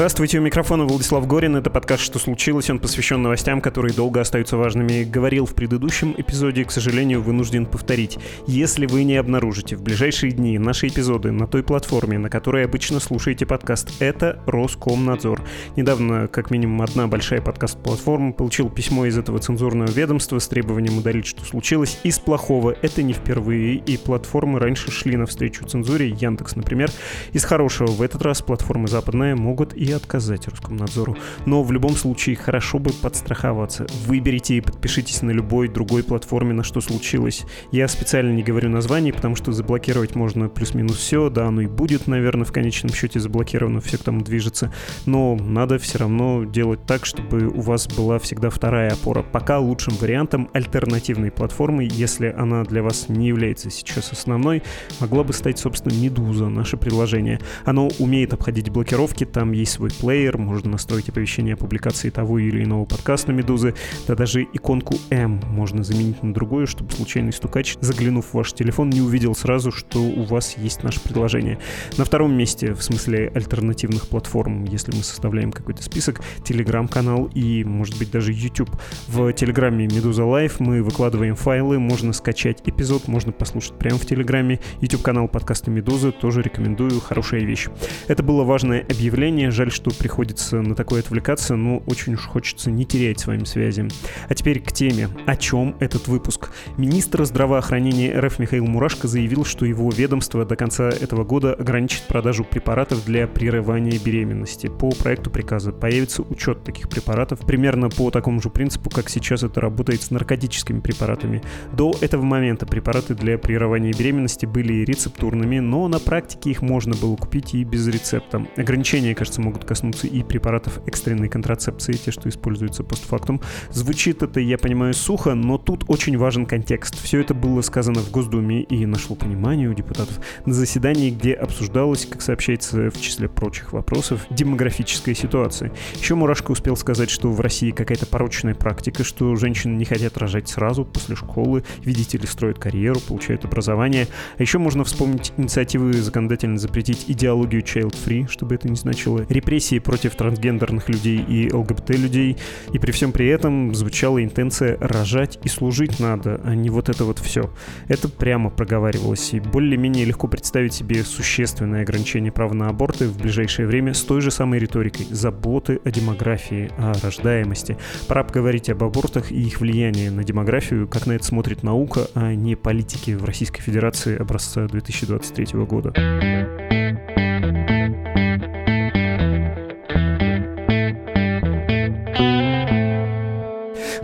Здравствуйте, у микрофона Владислав Горин. Это подкаст «Что случилось?». Он посвящен новостям, которые долго остаются важными. Говорил в предыдущем эпизоде, к сожалению, вынужден повторить. Если вы не обнаружите в ближайшие дни наши эпизоды на той платформе, на которой обычно слушаете подкаст, это Роскомнадзор. Недавно, как минимум, одна большая подкаст-платформа получила письмо из этого цензурного ведомства с требованием удалить, что случилось. Из плохого это не впервые, и платформы раньше шли навстречу цензуре, Яндекс, например. Из хорошего в этот раз платформы западные могут могут и отказать Роскомнадзору. Но в любом случае хорошо бы подстраховаться. Выберите и подпишитесь на любой другой платформе, на что случилось. Я специально не говорю названий, потому что заблокировать можно плюс-минус все, да, оно и будет, наверное, в конечном счете заблокировано, все к тому движется. Но надо все равно делать так, чтобы у вас была всегда вторая опора. Пока лучшим вариантом альтернативной платформы, если она для вас не является сейчас основной, могла бы стать, собственно, Медуза, наше приложение. Оно умеет обходить блокировки, там есть свой плеер, можно настроить оповещение о публикации того или иного подкаста Медузы, да даже иконку M можно заменить на другую, чтобы случайный стукач, заглянув в ваш телефон, не увидел сразу, что у вас есть наше предложение. На втором месте, в смысле альтернативных платформ, если мы составляем какой-то список, Телеграм-канал и, может быть, даже YouTube. В Телеграме Медуза Live мы выкладываем файлы, можно скачать эпизод, можно послушать прямо в Телеграме. YouTube-канал подкаста Медузы тоже рекомендую, хорошая вещь. Это было важное объявление, Жаль, что приходится на такое отвлекаться, но очень уж хочется не терять с вами связи. А теперь к теме. О чем этот выпуск? Министр здравоохранения РФ Михаил Мурашко заявил, что его ведомство до конца этого года ограничит продажу препаратов для прерывания беременности. По проекту приказа появится учет таких препаратов примерно по такому же принципу, как сейчас это работает с наркотическими препаратами. До этого момента препараты для прерывания беременности были рецептурными, но на практике их можно было купить и без рецепта. Ограничения, кажется, кажется, могут коснуться и препаратов экстренной контрацепции, те, что используются постфактум. Звучит это, я понимаю, сухо, но тут очень важен контекст. Все это было сказано в Госдуме и нашло понимание у депутатов на заседании, где обсуждалась, как сообщается в числе прочих вопросов, демографическая ситуация. Еще Мурашко успел сказать, что в России какая-то порочная практика, что женщины не хотят рожать сразу, после школы, видите ли, строят карьеру, получают образование. А еще можно вспомнить инициативы законодательно запретить идеологию child-free, чтобы это не значило репрессии против трансгендерных людей и ЛГБТ-людей, и при всем при этом звучала интенция рожать и служить надо, а не вот это вот все. Это прямо проговаривалось, и более-менее легко представить себе существенное ограничение права на аборты в ближайшее время с той же самой риторикой заботы о демографии, о рождаемости. Пора поговорить об абортах и их влиянии на демографию, как на это смотрит наука, а не политики в Российской Федерации образца 2023 года.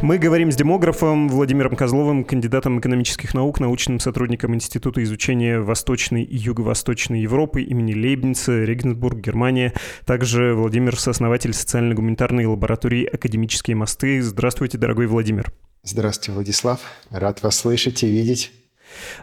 Мы говорим с демографом Владимиром Козловым, кандидатом экономических наук, научным сотрудником Института изучения Восточной и Юго-Восточной Европы имени Лейбница, Регенсбург, Германия. Также Владимир — сооснователь социально-гуманитарной лаборатории «Академические мосты». Здравствуйте, дорогой Владимир. Здравствуйте, Владислав. Рад вас слышать и видеть.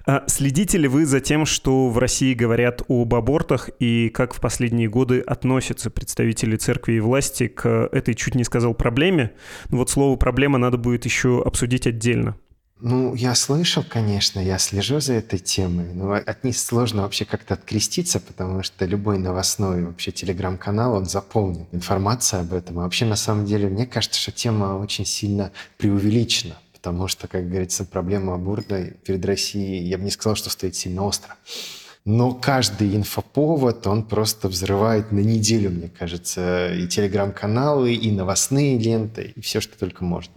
А следите ли вы за тем, что в России говорят об абортах и как в последние годы относятся представители церкви и власти к этой, чуть не сказал, проблеме? Ну вот слово «проблема» надо будет еще обсудить отдельно. Ну, я слышал, конечно, я слежу за этой темой, но от них сложно вообще как-то откреститься, потому что любой новостной вообще телеграм-канал, он заполнен информацией об этом. А вообще, на самом деле, мне кажется, что тема очень сильно преувеличена потому что, как говорится, проблема аборта перед Россией, я бы не сказал, что стоит сильно остро. Но каждый инфоповод, он просто взрывает на неделю, мне кажется, и телеграм-каналы, и новостные ленты, и все, что только можно.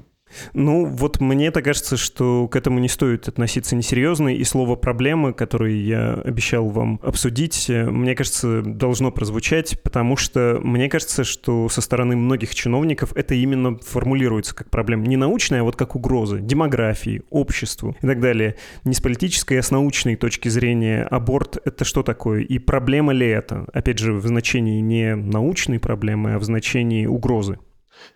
Ну, вот мне так кажется, что к этому не стоит относиться несерьезно, и слово «проблемы», которое я обещал вам обсудить, мне кажется, должно прозвучать, потому что мне кажется, что со стороны многих чиновников это именно формулируется как проблема. Не научная, а вот как угроза демографии, обществу и так далее. Не с политической, а с научной точки зрения аборт — это что такое? И проблема ли это? Опять же, в значении не научной проблемы, а в значении угрозы.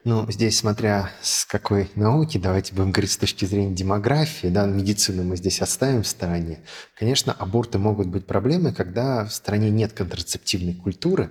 Ну, здесь, смотря с какой науки, давайте будем говорить с точки зрения демографии, да, медицину мы здесь оставим в стороне. Конечно, аборты могут быть проблемой, когда в стране нет контрацептивной культуры,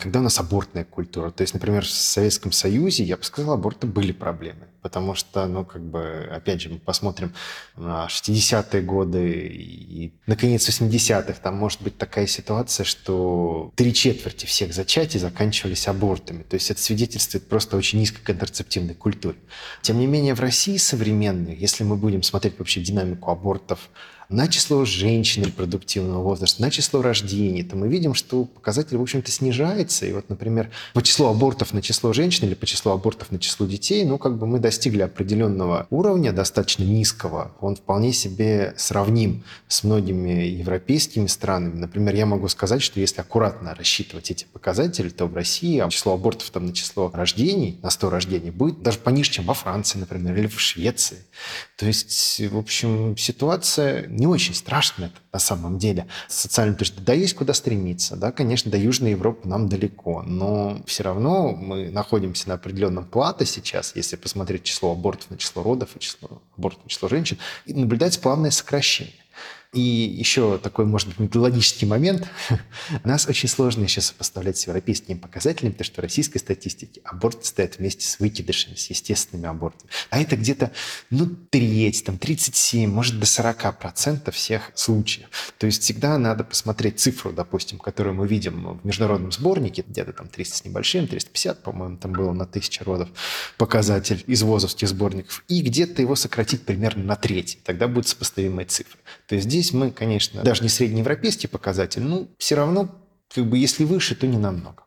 когда у нас абортная культура. То есть, например, в Советском Союзе, я бы сказал, аборты были проблемой Потому что, ну, как бы, опять же, мы посмотрим на 60-е годы и, наконец, 80-х. Там может быть такая ситуация, что три четверти всех зачатий заканчивались абортами. То есть это свидетельствует просто очень низкой контрацептивной культуре. Тем не менее, в России современной, если мы будем смотреть вообще динамику абортов на число женщин репродуктивного возраста, на число рождений, то мы видим, что показатель, в общем-то, снижается. И вот, например, по числу абортов на число женщин или по числу абортов на число детей, ну, как бы мы достигли определенного уровня, достаточно низкого. Он вполне себе сравним с многими европейскими странами. Например, я могу сказать, что если аккуратно рассчитывать эти показатели, то в России число абортов там на число рождений, на 100 рождений, будет даже пониже, чем во Франции, например, или в Швеции. То есть, в общем, ситуация не очень страшно на самом деле. Социально, то есть да, есть куда стремиться. Да, конечно, до Южной Европы нам далеко, но все равно мы находимся на определенном плато сейчас, если посмотреть число абортов на число родов и число абортов на число женщин, и наблюдается плавное сокращение. И еще такой, может быть, методологический момент. Нас очень сложно еще сопоставлять с европейскими показателями, потому что в российской статистике аборты стоят вместе с выкидышами, с естественными абортами. А это где-то, ну, треть, там, 37, может, до 40 процентов всех случаев. То есть всегда надо посмотреть цифру, допустим, которую мы видим в международном сборнике, где-то там 300 с небольшим, 350, по-моему, там было на тысячу родов показатель из ВОЗовских сборников, и где-то его сократить примерно на треть. Тогда будут сопоставимые цифры. То есть здесь мы, конечно, даже не среднеевропейский показатель, но все равно, как бы, если выше, то не намного.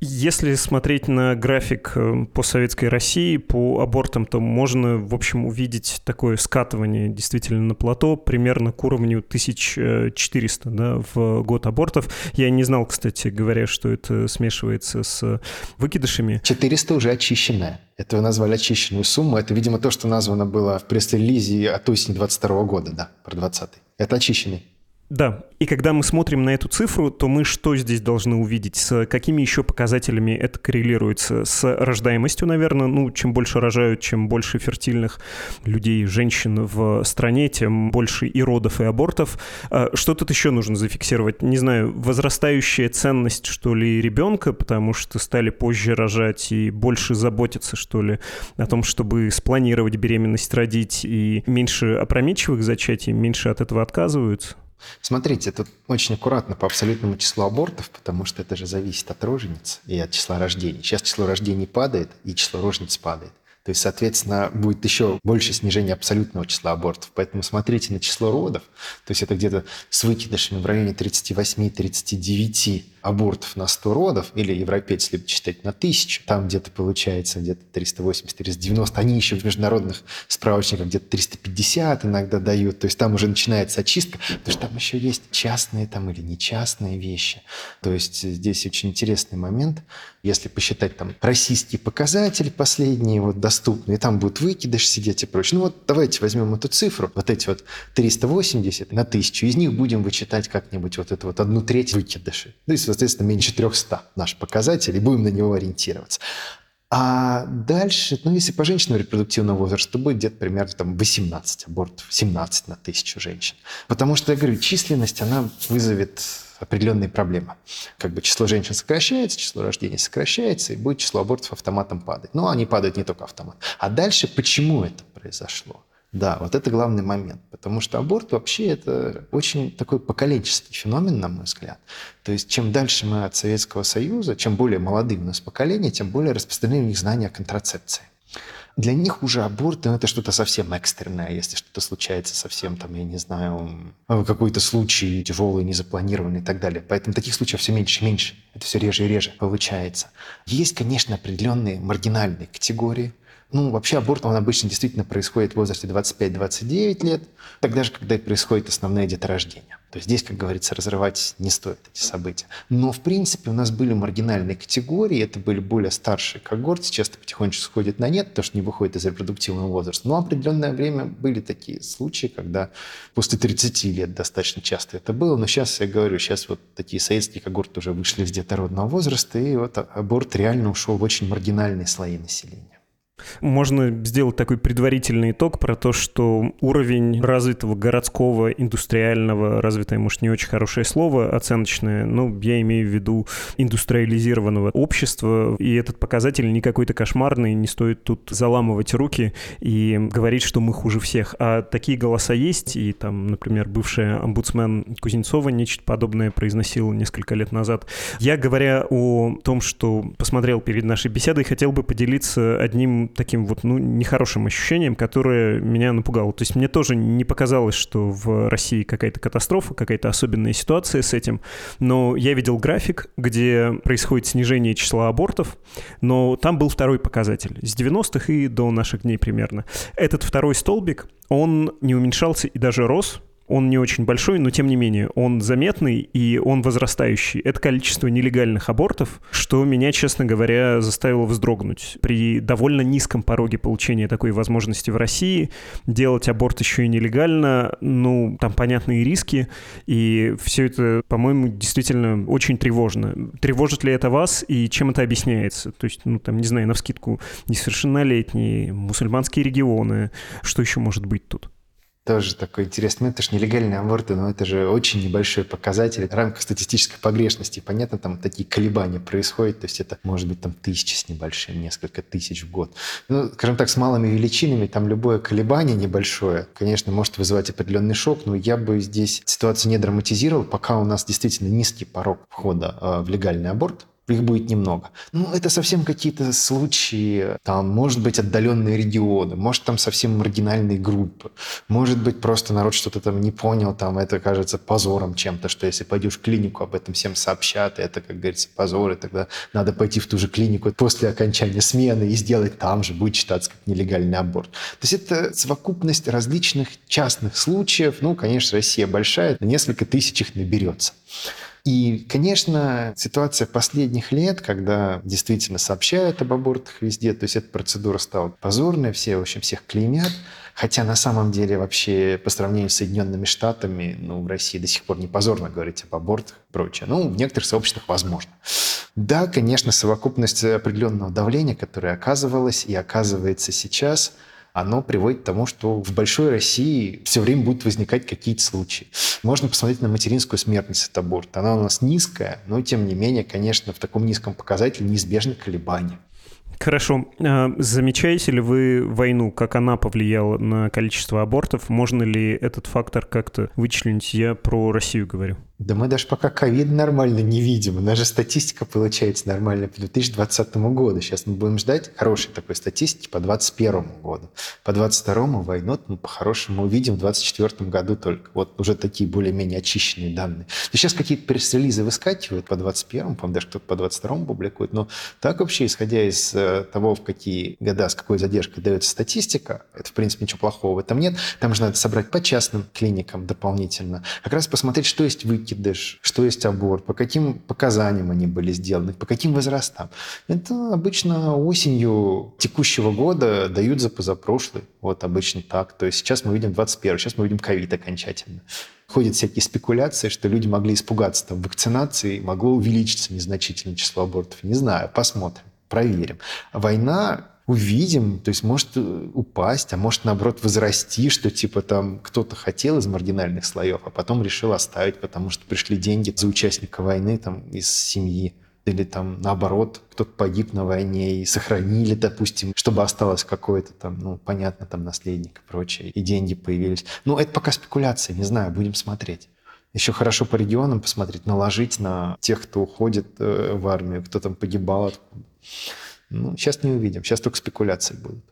Если смотреть на график э, по советской России, по абортам, то можно, в общем, увидеть такое скатывание действительно на плато примерно к уровню 1400 да, в год абортов. Я не знал, кстати говоря, что это смешивается с выкидышами. 400 уже очищенная. Это вы назвали очищенную сумму. Это, видимо, то, что названо было в пресс-релизе от осени 22 года, да, про 20 -й. Это очищенный. Да, и когда мы смотрим на эту цифру, то мы что здесь должны увидеть? С какими еще показателями это коррелируется? С рождаемостью, наверное. Ну, чем больше рожают, чем больше фертильных людей, женщин в стране, тем больше и родов, и абортов. А что тут еще нужно зафиксировать? Не знаю, возрастающая ценность, что ли, ребенка, потому что стали позже рожать и больше заботиться, что ли, о том, чтобы спланировать беременность, родить, и меньше опрометчивых зачатий, меньше от этого отказываются? Смотрите, тут очень аккуратно по абсолютному числу абортов, потому что это же зависит от рожениц и от числа рождений. Сейчас число рождений падает, и число рожениц падает. То есть, соответственно, будет еще больше снижение абсолютного числа абортов. Поэтому смотрите на число родов. То есть это где-то с выкидышами в районе 38-39 абортов на 100 родов, или европейцы любят считать на 1000, там где-то получается где-то 380-390, они еще в международных справочниках где-то 350 иногда дают, то есть там уже начинается очистка, потому что там еще есть частные там или нечастные вещи. То есть здесь очень интересный момент. Если посчитать там российские показатели последние, вот доступные, там будет выкидыш сидеть и прочее. Ну вот давайте возьмем эту цифру, вот эти вот 380 на 1000, из них будем вычитать как-нибудь вот эту вот одну треть выкидыши. То есть соответственно, меньше 300 наш показатель, и будем на него ориентироваться. А дальше, ну, если по женщинам репродуктивного возраста, то будет где-то примерно там 18 абортов, 17 на тысячу женщин. Потому что, я говорю, численность, она вызовет определенные проблемы. Как бы число женщин сокращается, число рождений сокращается, и будет число абортов автоматом падать. Но они падают не только автомат. А дальше почему это произошло? Да, вот это главный момент, потому что аборт вообще это очень такой поколенческий феномен, на мой взгляд. То есть чем дальше мы от Советского Союза, чем более молодые у нас поколения, тем более распространены у них знания о контрацепции. Для них уже аборт ну, это что-то совсем экстренное, если что-то случается совсем, там, я не знаю, какой-то случай тяжелый, незапланированный и так далее. Поэтому таких случаев все меньше и меньше. Это все реже и реже получается. Есть, конечно, определенные маргинальные категории, ну, вообще аборт, он обычно действительно происходит в возрасте 25-29 лет, тогда же, когда и происходит основное деторождение. То есть здесь, как говорится, разрывать не стоит эти события. Но, в принципе, у нас были маргинальные категории, это были более старшие когорты, сейчас это потихонечку сходит на нет, потому что не выходит из репродуктивного возраста. Но определенное время были такие случаи, когда после 30 лет достаточно часто это было. Но сейчас, я говорю, сейчас вот такие советские когорты уже вышли из детородного возраста, и вот аборт реально ушел в очень маргинальные слои населения. Можно сделать такой предварительный итог про то, что уровень развитого городского, индустриального, развитое, может, не очень хорошее слово, оценочное, но я имею в виду индустриализированного общества, и этот показатель не какой-то кошмарный, не стоит тут заламывать руки и говорить, что мы хуже всех. А такие голоса есть, и там, например, бывшая омбудсмен Кузнецова нечто подобное произносила несколько лет назад. Я, говоря о том, что посмотрел перед нашей беседой, хотел бы поделиться одним таким вот, ну, нехорошим ощущением, которое меня напугало. То есть мне тоже не показалось, что в России какая-то катастрофа, какая-то особенная ситуация с этим, но я видел график, где происходит снижение числа абортов, но там был второй показатель, с 90-х и до наших дней примерно. Этот второй столбик, он не уменьшался и даже рос, он не очень большой, но тем не менее он заметный и он возрастающий. Это количество нелегальных абортов, что меня, честно говоря, заставило вздрогнуть. При довольно низком пороге получения такой возможности в России делать аборт еще и нелегально, ну, там понятные риски, и все это, по-моему, действительно очень тревожно. Тревожит ли это вас и чем это объясняется? То есть, ну, там, не знаю, на вскидку несовершеннолетние, мусульманские регионы, что еще может быть тут? Тоже такой интересный момент, это же нелегальные аборты, но это же очень небольшой показатель в рамках статистической погрешности. Понятно, там такие колебания происходят, то есть это может быть там тысячи с небольшим, несколько тысяч в год. Ну, скажем так, с малыми величинами там любое колебание небольшое, конечно, может вызывать определенный шок, но я бы здесь ситуацию не драматизировал, пока у нас действительно низкий порог входа э, в легальный аборт, их будет немного. Ну, это совсем какие-то случаи, там, может быть, отдаленные регионы, может, там совсем маргинальные группы, может быть, просто народ что-то там не понял, там, это кажется позором чем-то, что если пойдешь в клинику, об этом всем сообщат, и это, как говорится, позор, и тогда надо пойти в ту же клинику после окончания смены и сделать там же, будет считаться как нелегальный аборт. То есть это совокупность различных частных случаев, ну, конечно, Россия большая, на несколько тысяч их наберется. И, конечно, ситуация последних лет, когда действительно сообщают об абортах везде, то есть эта процедура стала позорной, все, в общем, всех клеймят, Хотя на самом деле вообще по сравнению с Соединенными Штатами, ну, в России до сих пор не позорно говорить об абортах и прочее. Ну, в некоторых сообществах возможно. Да, конечно, совокупность определенного давления, которое оказывалось и оказывается сейчас – оно приводит к тому, что в большой России все время будут возникать какие-то случаи. Можно посмотреть на материнскую смертность от аборта. Она у нас низкая, но тем не менее, конечно, в таком низком показателе неизбежны колебания. Хорошо. А замечаете ли вы войну, как она повлияла на количество абортов? Можно ли этот фактор как-то вычленить? Я про Россию говорю. Да мы даже пока ковид нормально не видим. Даже статистика получается нормальная по 2020 году. Сейчас мы будем ждать хорошей такой статистики по 2021 году. По 2022 войну мы по-хорошему увидим в 2024 году только. Вот уже такие более-менее очищенные данные. То сейчас какие-то пресс-релизы выскакивают по 2021, по даже кто-то по 2022 публикует. Но так вообще, исходя из э, того, в какие года, с какой задержкой дается статистика, это, в принципе, ничего плохого в этом нет. Там же надо собрать по частным клиникам дополнительно. Как раз посмотреть, что есть выки выкидыш, что есть аборт, по каким показаниям они были сделаны, по каким возрастам. Это обычно осенью текущего года дают за позапрошлый. Вот обычно так. То есть сейчас мы видим 21 сейчас мы видим ковид окончательно. Ходят всякие спекуляции, что люди могли испугаться там, вакцинации, могло увеличиться незначительное число абортов. Не знаю, посмотрим, проверим. Война увидим, то есть может э, упасть, а может наоборот возрасти, что типа там кто-то хотел из маргинальных слоев, а потом решил оставить, потому что пришли деньги за участника войны там из семьи или там наоборот кто-то погиб на войне и сохранили, допустим, чтобы осталось какое-то там, ну, понятно, там наследник и прочее, и деньги появились. Ну, это пока спекуляции, не знаю, будем смотреть. Еще хорошо по регионам посмотреть, наложить на тех, кто уходит э, в армию, кто там погибал. Ну, сейчас не увидим, сейчас только спекуляции будут.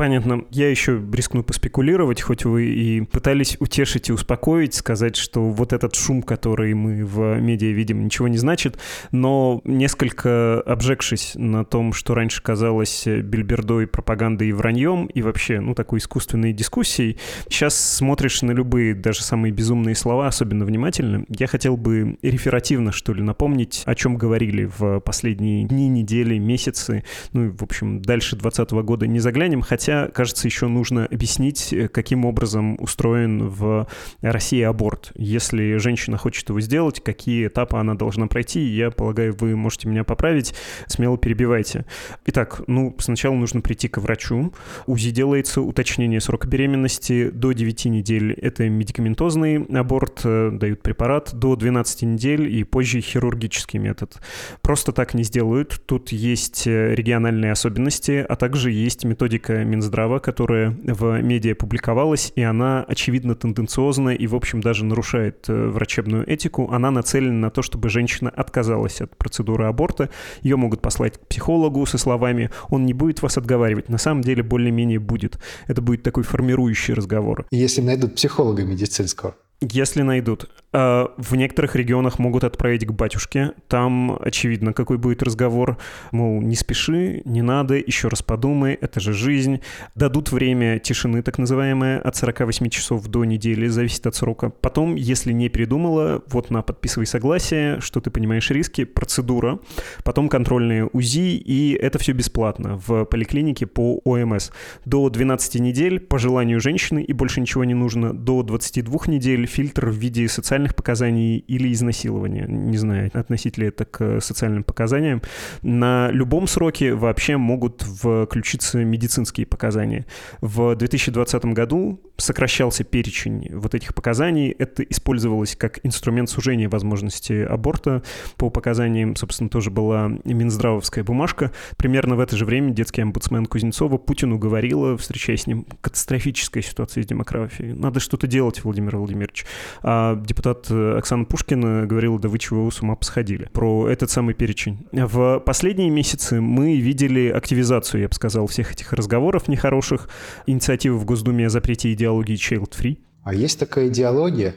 Понятно. Я еще рискну поспекулировать, хоть вы и пытались утешить и успокоить, сказать, что вот этот шум, который мы в медиа видим, ничего не значит, но несколько обжегшись на том, что раньше казалось бельбердой, пропагандой и враньем, и вообще, ну, такой искусственной дискуссией, сейчас смотришь на любые, даже самые безумные слова особенно внимательно. Я хотел бы реферативно, что ли, напомнить, о чем говорили в последние дни, недели, месяцы, ну, в общем, дальше 2020 года не заглянем, заболеванием, хотя, кажется, еще нужно объяснить, э, каким образом устроен в России аборт. Если женщина хочет его сделать, какие этапы она должна пройти, я полагаю, вы можете меня поправить, смело перебивайте. Итак, ну, сначала нужно прийти к врачу. УЗИ делается, уточнение срока беременности до 9 недель. Это медикаментозный аборт, э, дают препарат, до 12 недель и позже хирургический метод. Просто так не сделают. Тут есть э, региональные особенности, а также есть методика Минздрава, которая в медиа публиковалась, и она, очевидно, тенденциозна и, в общем, даже нарушает э, врачебную этику. Она нацелена на то, чтобы женщина отказалась от процедуры аборта. Ее могут послать к психологу со словами «он не будет вас отговаривать». На самом деле более-менее будет. Это будет такой формирующий разговор. Если найдут психолога медицинского. Если найдут. А, в некоторых регионах могут отправить к батюшке. Там очевидно, какой будет разговор. Мол, не спеши, не надо, еще раз подумай, это же жизнь. Дадут время тишины, так называемое, от 48 часов до недели, зависит от срока. Потом, если не передумала, вот на подписывай согласие, что ты понимаешь риски, процедура, потом контрольные УЗИ, и это все бесплатно в поликлинике по ОМС. До 12 недель по желанию женщины, и больше ничего не нужно, до 22 недель фильтр в виде социальных показаний или изнасилования. Не знаю, относить ли это к социальным показаниям. На любом сроке вообще могут включиться медицинские показания. В 2020 году сокращался перечень вот этих показаний. Это использовалось как инструмент сужения возможности аборта. По показаниям, собственно, тоже была Минздравовская бумажка. Примерно в это же время детский омбудсмен Кузнецова Путину говорила, встречаясь с ним, катастрофическая ситуация с демографией. Надо что-то делать, Владимир Владимирович. А депутат э, Оксана Пушкина говорила, да вы чего с ума посходили, про этот самый перечень. В последние месяцы мы видели активизацию, я бы сказал, всех этих разговоров нехороших, инициативы в Госдуме о запрете идеологии child-free. А есть такая идеология?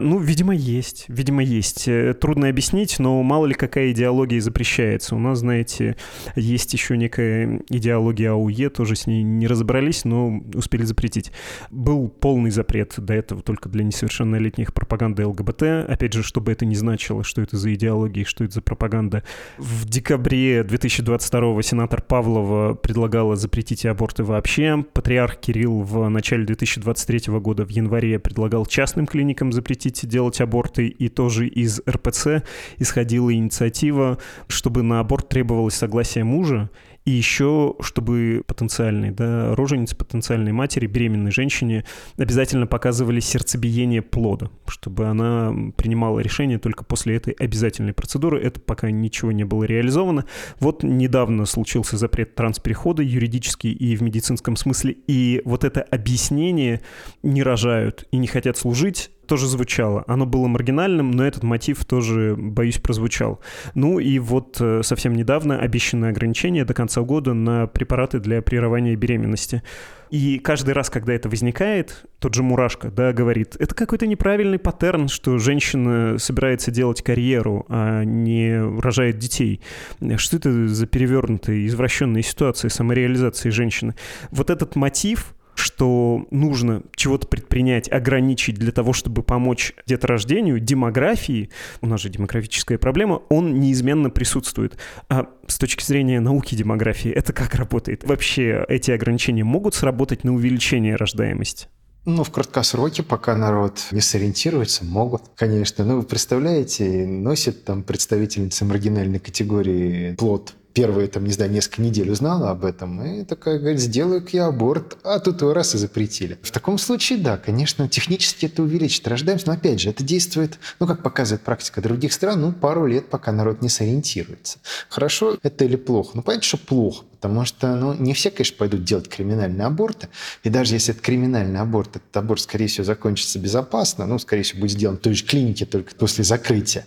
Ну, видимо, есть. Видимо, есть. Э, трудно объяснить, но мало ли какая идеология запрещается. У нас, знаете, есть еще некая идеология АУЕ, тоже с ней не разобрались, но успели запретить. Был полный запрет до этого только для несовершеннолетних пропаганды ЛГБТ. Опять же, чтобы это не значило, что это за идеология, что это за пропаганда. В декабре 2022 сенатор Павлова предлагала запретить аборты вообще. Патриарх Кирилл в начале 2023 года в январе предлагал частным клиникам запретить делать аборты, и тоже из РПЦ исходила инициатива, чтобы на аборт требовалось согласие мужа, и еще, чтобы потенциальной, да, роженице, потенциальной матери, беременной женщине обязательно показывали сердцебиение плода, чтобы она принимала решение только после этой обязательной процедуры. Это пока ничего не было реализовано. Вот недавно случился запрет трансперехода юридический и в медицинском смысле, и вот это объяснение не рожают и не хотят служить, тоже звучало. Оно было маргинальным, но этот мотив тоже, боюсь, прозвучал. Ну и вот э, совсем недавно обещанное ограничение до конца года на препараты для прерывания беременности. И каждый раз, когда это возникает, тот же Мурашка, да, говорит, это какой-то неправильный паттерн, что женщина собирается делать карьеру, а не рожает детей. Что это за перевернутая, извращенная ситуация самореализации женщины? Вот этот мотив, что нужно чего-то предпринять, ограничить для того, чтобы помочь деторождению, демографии, у нас же демографическая проблема, он неизменно присутствует. А с точки зрения науки демографии, это как работает? Вообще эти ограничения могут сработать на увеличение рождаемости? Ну, в краткосроке, пока народ не сориентируется, могут, конечно. Ну, вы представляете, носит там представительница маргинальной категории плод первые, там, не знаю, несколько недель узнала об этом, и такая говорит, сделаю-ка я аборт, а тут его раз и запретили. В таком случае, да, конечно, технически это увеличит рождаемость, но опять же, это действует, ну, как показывает практика других стран, ну, пару лет, пока народ не сориентируется. Хорошо это или плохо? Ну, понятно, что плохо, потому что, ну, не все, конечно, пойдут делать криминальные аборты, и даже если это криминальный аборт, этот аборт, скорее всего, закончится безопасно, ну, скорее всего, будет сделан в той же клинике, только после закрытия.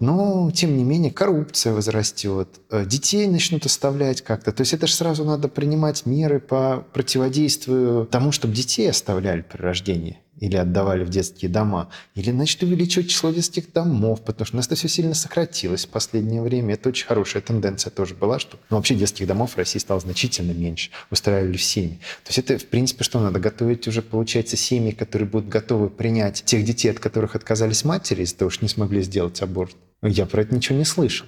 Но, тем не менее, коррупция возрастет, э, детей начнут оставлять как-то. То есть это же сразу надо принимать меры по противодействию тому, чтобы детей оставляли при рождении или отдавали в детские дома, или, значит, увеличивать число детских домов, потому что у нас это все сильно сократилось в последнее время. Это очень хорошая тенденция тоже была, что ну, вообще детских домов в России стало значительно меньше, устраивали в семьи. То есть это, в принципе, что надо готовить уже, получается, семьи, которые будут готовы принять тех детей, от которых отказались матери из-за того, что не смогли сделать аборт. Я про это ничего не слышал.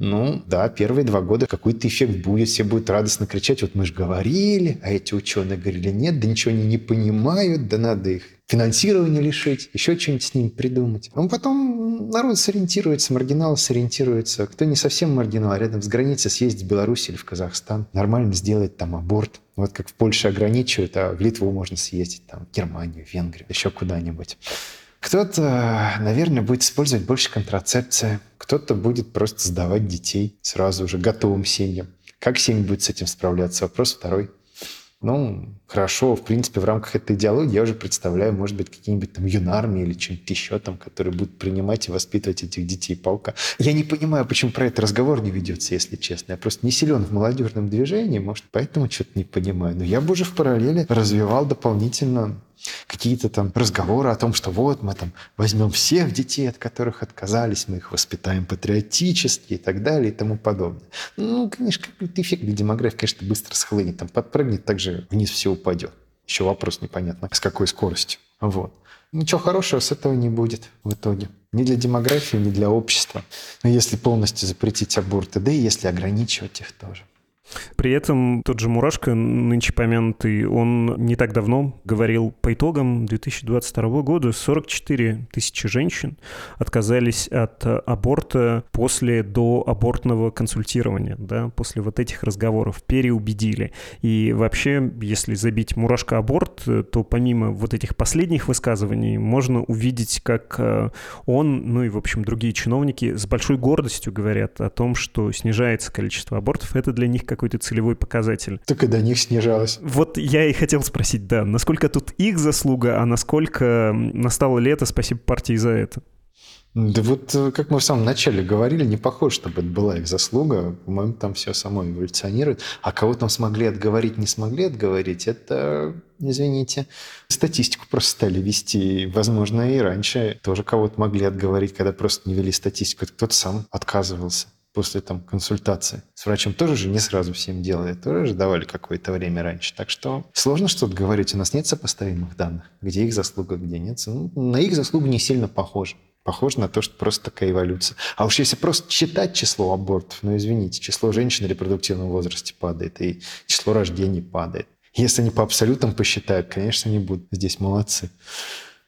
Ну, да, первые два года какой-то эффект будет, все будут радостно кричать, вот мы же говорили, а эти ученые говорили, нет, да ничего они не понимают, да надо их финансирование лишить, еще что-нибудь с ним придумать. А потом народ сориентируется, маргинал сориентируется. Кто не совсем маргинал, а рядом с границей съездить в Беларусь или в Казахстан, нормально сделать там аборт. Вот как в Польше ограничивают, а в Литву можно съездить, там, в Германию, в Венгрию, еще куда-нибудь. Кто-то, наверное, будет использовать больше контрацепции, кто-то будет просто сдавать детей сразу уже готовым семьям. Как семья будет с этим справляться? Вопрос второй. Ну, хорошо, в принципе, в рамках этой идеологии я уже представляю, может быть, какие-нибудь там юнармии или что-нибудь еще там, которые будут принимать и воспитывать этих детей полка. Я не понимаю, почему про это разговор не ведется, если честно. Я просто не силен в молодежном движении, может, поэтому что-то не понимаю. Но я бы уже в параллели развивал дополнительно какие-то там разговоры о том, что вот мы там возьмем всех детей, от которых отказались, мы их воспитаем патриотически и так далее и тому подобное. Ну, конечно, какой-то эффект для демографии, конечно, быстро схлынет, там подпрыгнет, также вниз все упадет. Еще вопрос непонятно, с какой скоростью. Вот. Ничего хорошего с этого не будет в итоге. Ни для демографии, ни для общества. Но если полностью запретить аборты, да и если ограничивать их тоже. При этом тот же Мурашко, нынче помянутый, он не так давно говорил по итогам 2022 года 44 тысячи женщин отказались от аборта после доабортного консультирования, да, после вот этих разговоров, переубедили. И вообще, если забить Мурашко аборт, то помимо вот этих последних высказываний можно увидеть, как э, он, ну и, в общем, другие чиновники с большой гордостью говорят о том, что снижается количество абортов. Это для них как какой-то целевой показатель. Так и до них снижалось. Вот я и хотел спросить, да, насколько тут их заслуга, а насколько настало лето, спасибо партии за это? Да вот, э, как мы в самом начале говорили, не похоже, чтобы это была их заслуга. По-моему, там все само эволюционирует. А кого там смогли отговорить, не смогли отговорить, это, извините, статистику просто стали вести. Возможно, и раньше тоже кого-то могли отговорить, когда просто не вели статистику. Кто-то сам отказывался после там, консультации с врачом тоже же не сразу всем делали, тоже же давали какое-то время раньше. Так что сложно что-то говорить. У нас нет сопоставимых данных, где их заслуга, где нет. Ну, на их заслугу не сильно похоже. Похоже на то, что просто такая эволюция. А уж если просто считать число абортов, ну извините, число женщин в репродуктивном возрасте падает, и число рождений падает. Если они по абсолютам посчитают, конечно, они будут здесь молодцы.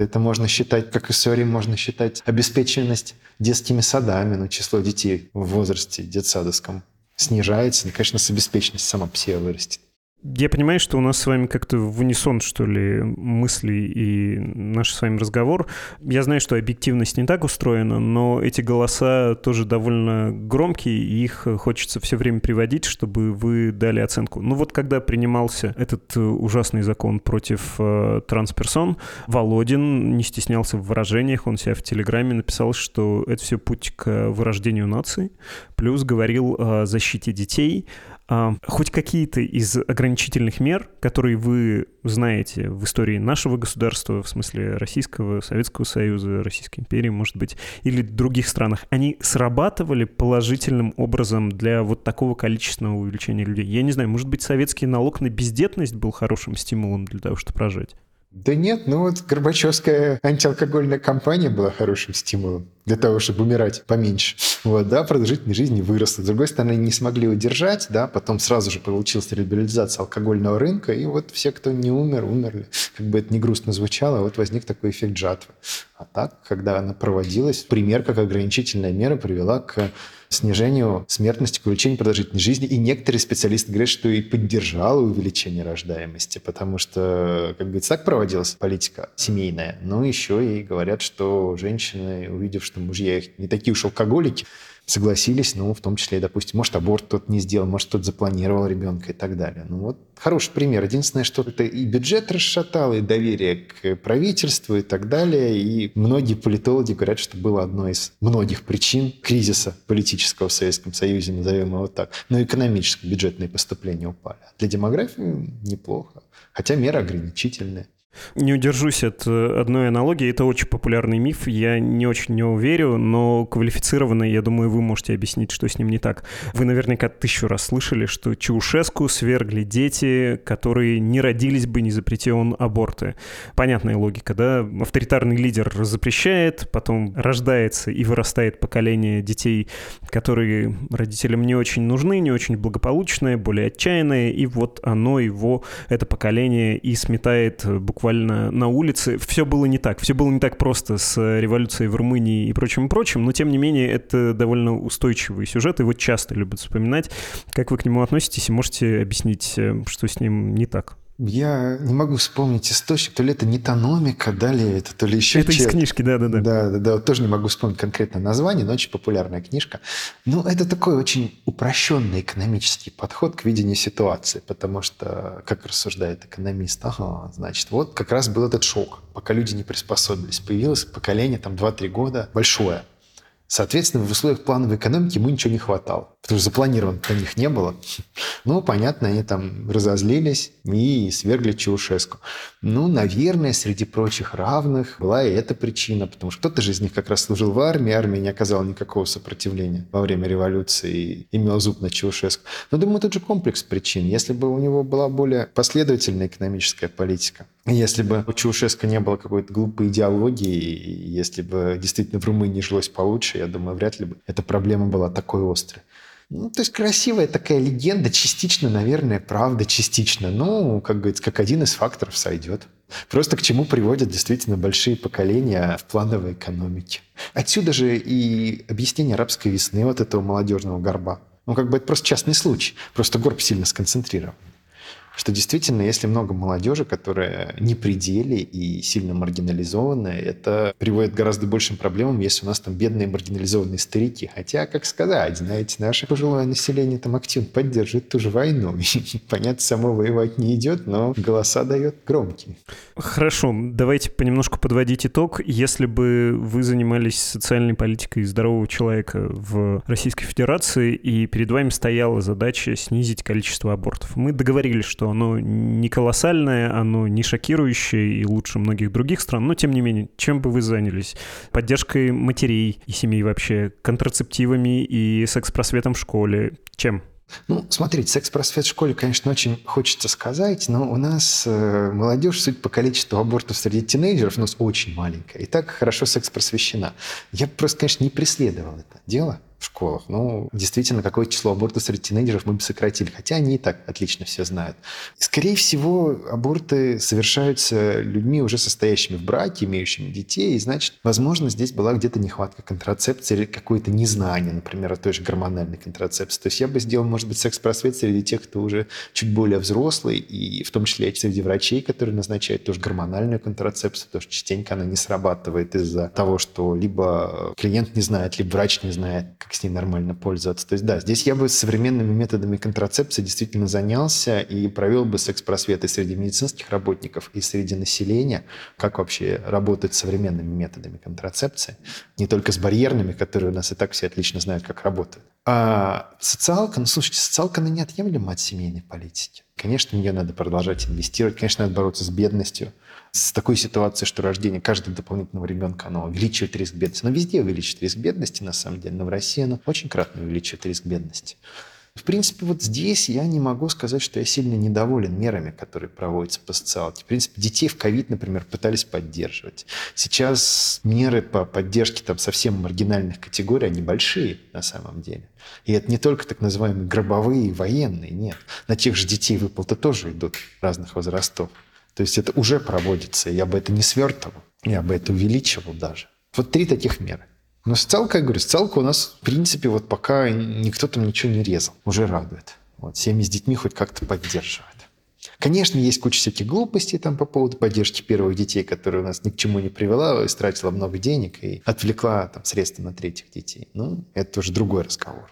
Это можно считать, как истории можно считать обеспеченность детскими садами, но число детей в возрасте детсадовском снижается, и, конечно, с обеспеченность сама себе вырастет. Я понимаю, что у нас с вами как-то в унисон, что ли, мысли и наш с вами разговор. Я знаю, что объективность не так устроена, но эти голоса тоже довольно громкие, и их хочется все время приводить, чтобы вы дали оценку. Ну вот когда принимался этот ужасный закон против э, трансперсон, Володин не стеснялся в выражениях, он себя в Телеграме написал, что это все путь к вырождению нации, плюс говорил о защите детей, хоть какие-то из ограничительных мер, которые вы знаете в истории нашего государства, в смысле Российского, Советского Союза, Российской империи, может быть, или других странах, они срабатывали положительным образом для вот такого количественного увеличения людей? Я не знаю, может быть, советский налог на бездетность был хорошим стимулом для того, чтобы рожать? Да нет, ну вот Горбачевская антиалкогольная кампания была хорошим стимулом для того, чтобы умирать поменьше. Вот, да, продолжительность жизни выросла. С другой стороны, не смогли удержать, да, потом сразу же получилась либерализация алкогольного рынка, и вот все, кто не умер, умерли. Как бы это не грустно звучало, вот возник такой эффект жатвы. А так, когда она проводилась, пример, как ограничительная мера привела к снижению смертности, к увеличению продолжительности жизни. И некоторые специалисты говорят, что и поддержало увеличение рождаемости, потому что, как говорится, так проводилась политика семейная. Но еще и говорят, что женщины, увидев, что мужья их не такие уж алкоголики, согласились, ну, в том числе, допустим, может, аборт тот не сделал, может, тот запланировал ребенка и так далее. Ну, вот хороший пример. Единственное, что это и бюджет расшатал, и доверие к правительству и так далее. И многие политологи говорят, что было одной из многих причин кризиса политического в Советском Союзе, назовем его так. Но экономические бюджетные поступления упали. Для демографии неплохо. Хотя меры ограничительные. Не удержусь от э, одной аналогии. Это очень популярный миф. Я не очень в него верю, но квалифицированно, я думаю, вы можете объяснить, что с ним не так. Вы наверняка тысячу раз слышали, что Чаушеску свергли дети, которые не родились бы, не запретил он аборты. Понятная логика, да? Авторитарный лидер запрещает, потом рождается и вырастает поколение детей, которые родителям не очень нужны, не очень благополучные, более отчаянные, и вот оно его, это поколение и сметает буквально буквально на улице. Все было не так. Все было не так просто с революцией в Румынии и прочим и прочим, но тем не менее это довольно устойчивый сюжет, его часто любят вспоминать. Как вы к нему относитесь и можете объяснить, э, что с ним не так? Я не могу вспомнить источник, то ли это нетономика, да ли это, то ли еще Это из книжки, да-да-да. Да-да-да, тоже не могу вспомнить конкретное название, но очень популярная книжка. Ну, это такой очень упрощенный экономический подход к видению ситуации, потому что, как рассуждает экономист, ага, значит, вот как раз был этот шок, пока люди не приспособились. Появилось поколение, там, 2-3 года, большое, Соответственно, в условиях плановой экономики ему ничего не хватало, потому что запланировано для них не было. Ну, понятно, они там разозлились и свергли Чаушеску. Ну, наверное, среди прочих равных была и эта причина, потому что кто-то же из них как раз служил в армии, армия не оказала никакого сопротивления во время революции и имел зуб на Чаушеску. Но, думаю, тут же комплекс причин. Если бы у него была более последовательная экономическая политика, если бы у Чаушеску не было какой-то глупой идеологии, если бы действительно в Румынии жилось получше, я думаю, вряд ли бы эта проблема была такой острой. Ну, то есть красивая такая легенда, частично, наверное, правда, частично. Ну, как говорится, как один из факторов сойдет. Просто к чему приводят действительно большие поколения в плановой экономике. Отсюда же и объяснение арабской весны, вот этого молодежного горба. Ну, как бы это просто частный случай. Просто горб сильно сконцентрирован что действительно, если много молодежи, которая не при и сильно маргинализованная, это приводит к гораздо большим проблемам, если у нас там бедные маргинализованные старики. Хотя, как сказать, знаете, наше пожилое население там активно поддерживает ту же войну. понятно, само воевать не идет, но голоса дает громкие. Хорошо, давайте понемножку подводить итог. Если бы вы занимались социальной политикой здорового человека в Российской Федерации, и перед вами стояла задача снизить количество абортов, мы договорились, что оно не колоссальное, оно не шокирующее и лучше многих других стран, но тем не менее, чем бы вы занялись? Поддержкой матерей и семей вообще, контрацептивами и секс-просветом в школе? Чем? Ну, смотрите, секс-просвет в школе, конечно, очень хочется сказать, но у нас э, молодежь, суть по количеству абортов среди тинейджеров, у нас очень маленькая. И так хорошо секс-просвещена. Я просто, конечно, не преследовал это дело в школах. Ну, действительно, какое число абортов среди тинейджеров мы бы сократили, хотя они и так отлично все знают. Скорее всего, аборты совершаются людьми, уже состоящими в браке, имеющими детей, и значит, возможно, здесь была где-то нехватка контрацепции или какое-то незнание, например, о той же гормональной контрацепции. То есть я бы сделал, может быть, секс-просвет среди тех, кто уже чуть более взрослый, и в том числе среди врачей, которые назначают тоже гормональную контрацепцию, потому что частенько она не срабатывает из-за того, что либо клиент не знает, либо врач не знает, как с ней нормально пользоваться. То есть да, здесь я бы современными методами контрацепции действительно занялся и провел бы секс-просветы среди медицинских работников и среди населения, как вообще работать современными методами контрацепции, не только с барьерными, которые у нас и так все отлично знают, как работают. А социалка, ну слушайте, социалка, она неотъемлема от семейной политики. Конечно, в надо продолжать инвестировать, конечно, надо бороться с бедностью, с такой ситуацией, что рождение каждого дополнительного ребенка, оно увеличивает риск бедности. Но везде увеличивает риск бедности, на самом деле. Но в России оно очень кратно увеличивает риск бедности. В принципе, вот здесь я не могу сказать, что я сильно недоволен мерами, которые проводятся по социалке. В принципе, детей в ковид, например, пытались поддерживать. Сейчас меры по поддержке там совсем маргинальных категорий, они большие на самом деле. И это не только так называемые гробовые военные, нет. На тех же детей выплаты тоже идут разных возрастов. То есть это уже проводится. Я бы это не свертывал, я бы это увеличивал даже. Вот три таких меры. Но социалка, я говорю, социалка у нас, в принципе, вот пока никто там ничего не резал. Уже радует. Вот, семьи с детьми хоть как-то поддерживают. Конечно, есть куча всяких глупостей там по поводу поддержки первых детей, которая у нас ни к чему не привела, истратила много денег и отвлекла там средства на третьих детей. Ну, это уже другой разговор.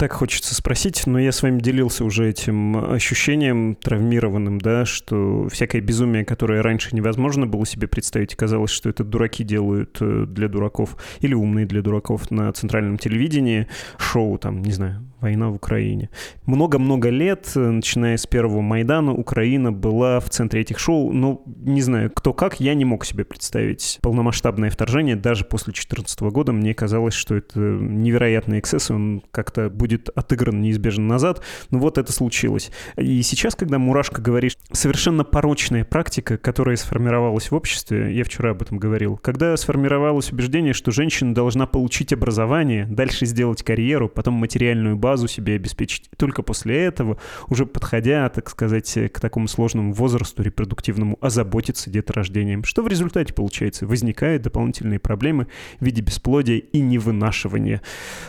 Так хочется спросить, но я с вами делился уже этим ощущением травмированным, да, что всякое безумие, которое раньше невозможно было себе представить, казалось, что это дураки делают э, для дураков или умные для дураков на центральном телевидении, шоу там, не знаю, война в Украине. Много-много лет, э, начиная с первого Майдана, Украина была в центре этих шоу. Но не знаю, кто как, я не мог себе представить полномасштабное вторжение. Даже после 2014 года мне казалось, что это невероятный эксцесс, он как-то будет будет отыгран неизбежно назад. Но вот это случилось. И сейчас, когда Мурашка говорит, совершенно порочная практика, которая сформировалась в обществе, я вчера об этом говорил, когда сформировалось убеждение, что женщина должна получить образование, дальше сделать карьеру, потом материальную базу себе обеспечить. Только после этого, уже подходя, так сказать, к такому сложному возрасту репродуктивному, озаботиться деторождением. Что в результате получается? Возникают дополнительные проблемы в виде бесплодия и невынашивания.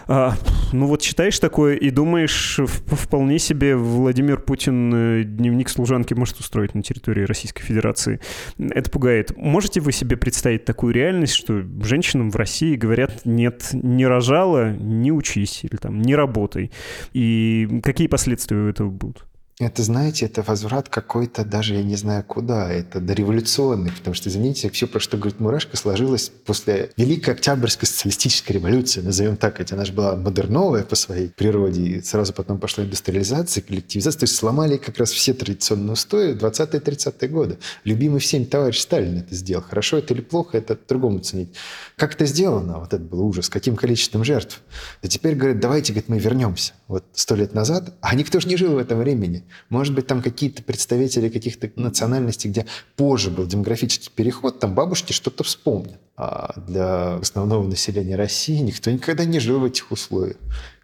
А, ну вот читаешь так такое и думаешь, вполне себе Владимир Путин э, дневник служанки может устроить на территории Российской Федерации. Это пугает. Можете вы себе представить такую реальность, что женщинам в России говорят, нет, не рожала, не учись, или там, не работай. И какие последствия у этого будут? Это, знаете, это возврат какой-то даже, я не знаю куда, это дореволюционный, потому что, извините, все, про что говорит Мурашко, сложилось после Великой Октябрьской социалистической революции, назовем так, хотя она же была модерновая по своей природе, и сразу потом пошла индустриализация, коллективизация, то есть сломали как раз все традиционные устои 20-30-е годы. Любимый всем товарищ Сталин это сделал. Хорошо это или плохо, это другому ценить. Как это сделано? Вот это был ужас. Каким количеством жертв? И теперь говорят, давайте, говорит, мы вернемся. Вот сто лет назад, а никто же не жил в этом времени. Может быть, там какие-то представители каких-то национальностей, где позже был демографический переход, там бабушки что-то вспомнят. А для основного населения России никто никогда не жил в этих условиях.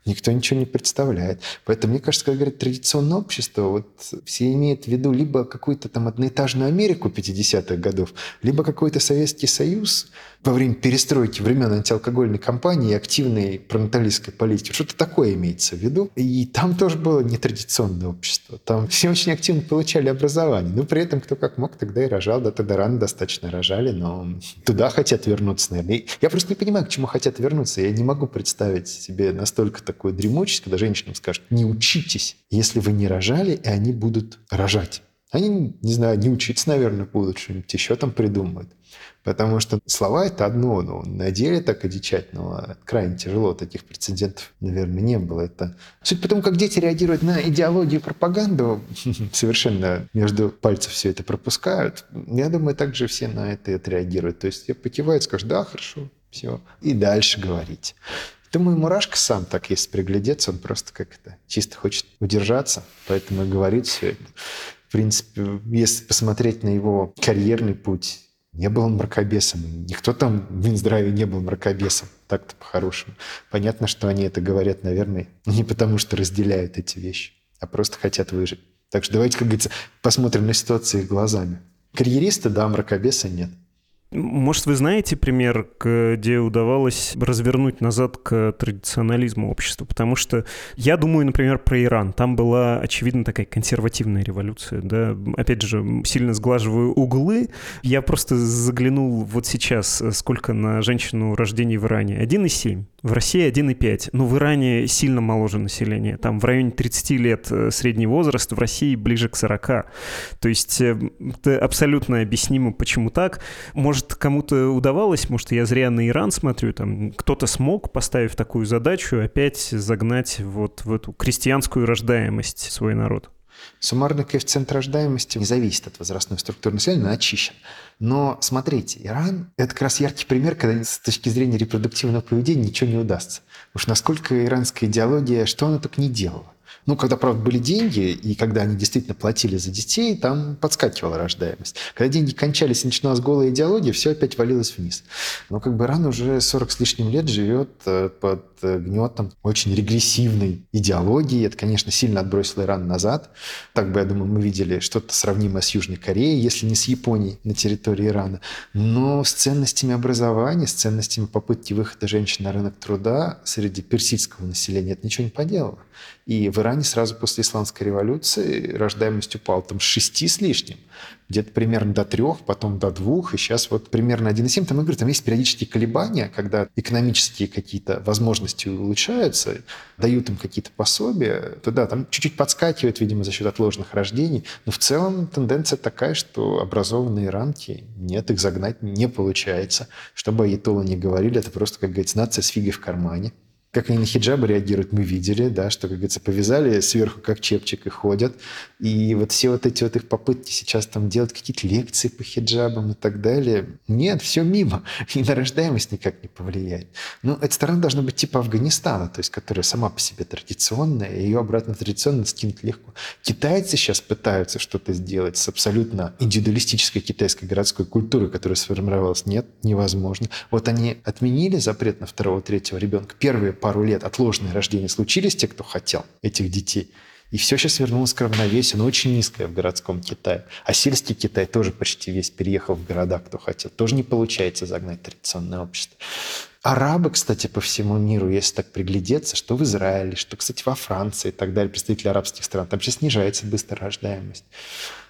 Никто ничего не представляет. Поэтому, мне кажется, когда говорят традиционное общество, вот все имеют в виду либо какую-то там одноэтажную Америку 50-х годов, либо какой-то Советский Союз во время перестройки времен антиалкогольной кампании и активной пронаталистской политики. Что-то такое имеется в виду. И там тоже было нетрадиционное общество. Там все очень активно получали образование. Но при этом кто как мог, тогда и рожал. Да, тогда рано достаточно рожали, но туда хотят вернуться, наверное. я просто не понимаю, к чему хотят вернуться. Я не могу представить себе настолько такую дремучесть, когда женщинам скажут, не учитесь, если вы не рожали, и они будут рожать. Они, не знаю, не учиться, наверное, будут, что-нибудь еще там придумают. Потому что слова — это одно, но на деле так одичать, но крайне тяжело. Таких прецедентов, наверное, не было. Это... Суть потому, как дети реагируют на идеологию и пропаганду, совершенно между пальцев все это пропускают. Я думаю, также все на это отреагируют. То есть я покиваю, скажу, да, хорошо, все. И дальше говорить. Думаю, Мурашка сам так, если приглядеться, он просто как это чисто хочет удержаться, поэтому и говорит все это. В принципе, если посмотреть на его карьерный путь, не был он мракобесом. Никто там в Минздраве не был мракобесом. Так-то по-хорошему. Понятно, что они это говорят, наверное, не потому, что разделяют эти вещи, а просто хотят выжить. Так что давайте, как говорится, посмотрим на ситуацию глазами. Карьериста, да, мракобеса нет. Может, вы знаете пример, где удавалось развернуть назад к традиционализму общества? Потому что я думаю, например, про Иран. Там была, очевидно, такая консервативная революция. Да? Опять же, сильно сглаживаю углы. Я просто заглянул вот сейчас, сколько на женщину рождений в Иране. 1,7. В России 1,5. Но в Иране сильно моложе население. Там в районе 30 лет э, средний возраст, в России ближе к 40. То есть э, это абсолютно объяснимо, почему так. Может может, кому-то удавалось, может, я зря на Иран смотрю, там кто-то смог, поставив такую задачу, опять загнать вот в эту крестьянскую рождаемость свой народ? Суммарный коэффициент рождаемости не зависит от возрастной структуры населения, он очищен. Но смотрите, Иран – это как раз яркий пример, когда с точки зрения репродуктивного поведения ничего не удастся. Уж насколько иранская идеология, что она только не делала. Ну, когда, правда, были деньги, и когда они действительно платили за детей, там подскакивала рождаемость. Когда деньги кончались начиналась голая идеология, все опять валилось вниз. Но как бы Иран уже 40 с лишним лет живет э, под гнетом очень регрессивной идеологии. Это, конечно, сильно отбросило Иран назад. Так бы, я думаю, мы видели что-то сравнимое с Южной Кореей, если не с Японией на территории Ирана. Но с ценностями образования, с ценностями попытки выхода женщин на рынок труда среди персидского населения это ничего не поделало. И в Иране сразу после исламской революции рождаемость упала там с 6 с лишним где-то примерно до трех, потом до двух, и сейчас вот примерно 1,7. Там, я говорю, там есть периодические колебания, когда экономические какие-то возможности улучшаются, дают им какие-то пособия, то да, там чуть-чуть подскакивает, видимо, за счет отложенных рождений, но в целом тенденция такая, что образованные рамки нет, их загнать не получается. Чтобы аятолы не говорили, это просто, как говорится, нация с фигой в кармане. Как они на хиджабы реагируют, мы видели, да, что, как говорится, повязали сверху как чепчик и ходят. И вот все вот эти вот их попытки сейчас там делать какие-то лекции по хиджабам и так далее, нет, все мимо. И на рождаемость никак не повлияет. Ну, эта страна должна быть типа Афганистана, то есть которая сама по себе традиционная, и ее обратно традиционно скинуть легко. Китайцы сейчас пытаются что-то сделать с абсолютно индивидуалистической китайской городской культурой, которая сформировалась. Нет, невозможно. Вот они отменили запрет на второго-третьего ребенка. Первые пару лет отложенные рождения случились, те, кто хотел этих детей. И все сейчас вернулось к равновесию, но очень низкое в городском Китае. А сельский Китай тоже почти весь переехал в города, кто хотел. Тоже не получается загнать традиционное общество. Арабы, кстати, по всему миру, если так приглядеться, что в Израиле, что, кстати, во Франции и так далее, представители арабских стран, там сейчас снижается быстро рождаемость.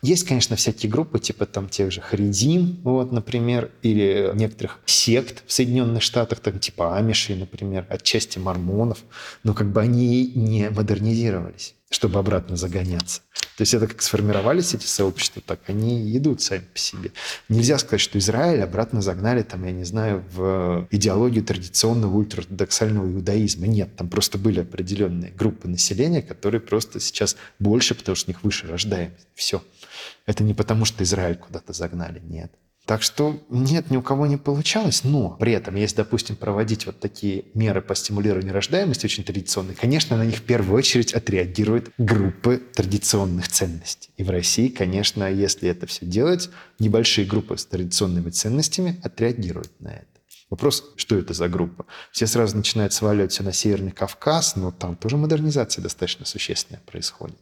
Есть, конечно, всякие группы, типа там тех же Харидим, вот, например, или некоторых сект в Соединенных Штатах, там типа Амишей, например, отчасти мормонов, но как бы они не модернизировались чтобы обратно загоняться. То есть это как сформировались эти сообщества, так они идут сами по себе. Нельзя сказать, что Израиль обратно загнали, там, я не знаю, в идеологию традиционного ультраортодоксального иудаизма. Нет, там просто были определенные группы населения, которые просто сейчас больше, потому что у них выше рождаемость. Все. Это не потому, что Израиль куда-то загнали, нет. Так что нет, ни у кого не получалось, но при этом, если, допустим, проводить вот такие меры по стимулированию рождаемости очень традиционные, конечно, на них в первую очередь отреагируют группы традиционных ценностей. И в России, конечно, если это все делать, небольшие группы с традиционными ценностями отреагируют на это. Вопрос, что это за группа? Все сразу начинают сваливать все на Северный Кавказ, но там тоже модернизация достаточно существенная происходит.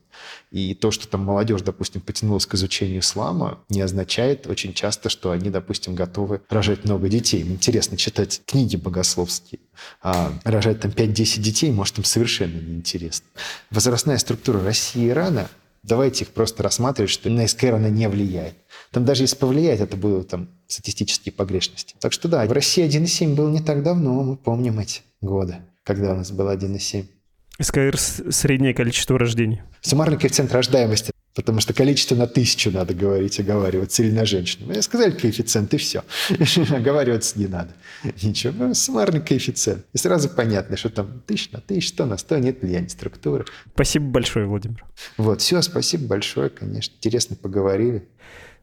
И то, что там молодежь, допустим, потянулась к изучению ислама, не означает очень часто, что они, допустим, готовы рожать много детей. Им интересно читать книги богословские, а рожать там 5-10 детей, может, им совершенно неинтересно. Возрастная структура России и Ирана давайте их просто рассматривать, что на СКР она не влияет. Там даже если повлияет, это будут там статистические погрешности. Так что да, в России 1,7 был не так давно, мы помним эти годы, когда у нас был 1,7. СКР – среднее количество рождений. Суммарный коэффициент рождаемости Потому что количество на тысячу надо говорить, оговариваться или на женщину. Мне сказали коэффициент, и все. Оговариваться не надо. Ничего, ну, суммарный коэффициент. И сразу понятно, что там тысяч на тысячу, сто на сто, нет влияния структуры. Спасибо большое, Владимир. Вот, все, спасибо большое, конечно. Интересно поговорили.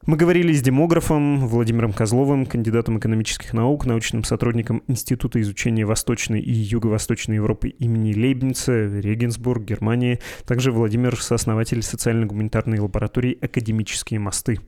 Мы говорили с демографом Владимиром Козловым, кандидатом экономических наук, научным сотрудником Института изучения Восточной и Юго-Восточной Европы имени Лейбница, Регенсбург, Германия. Также Владимир – сооснователь социально-гуманитарной лаборатории «Академические мосты».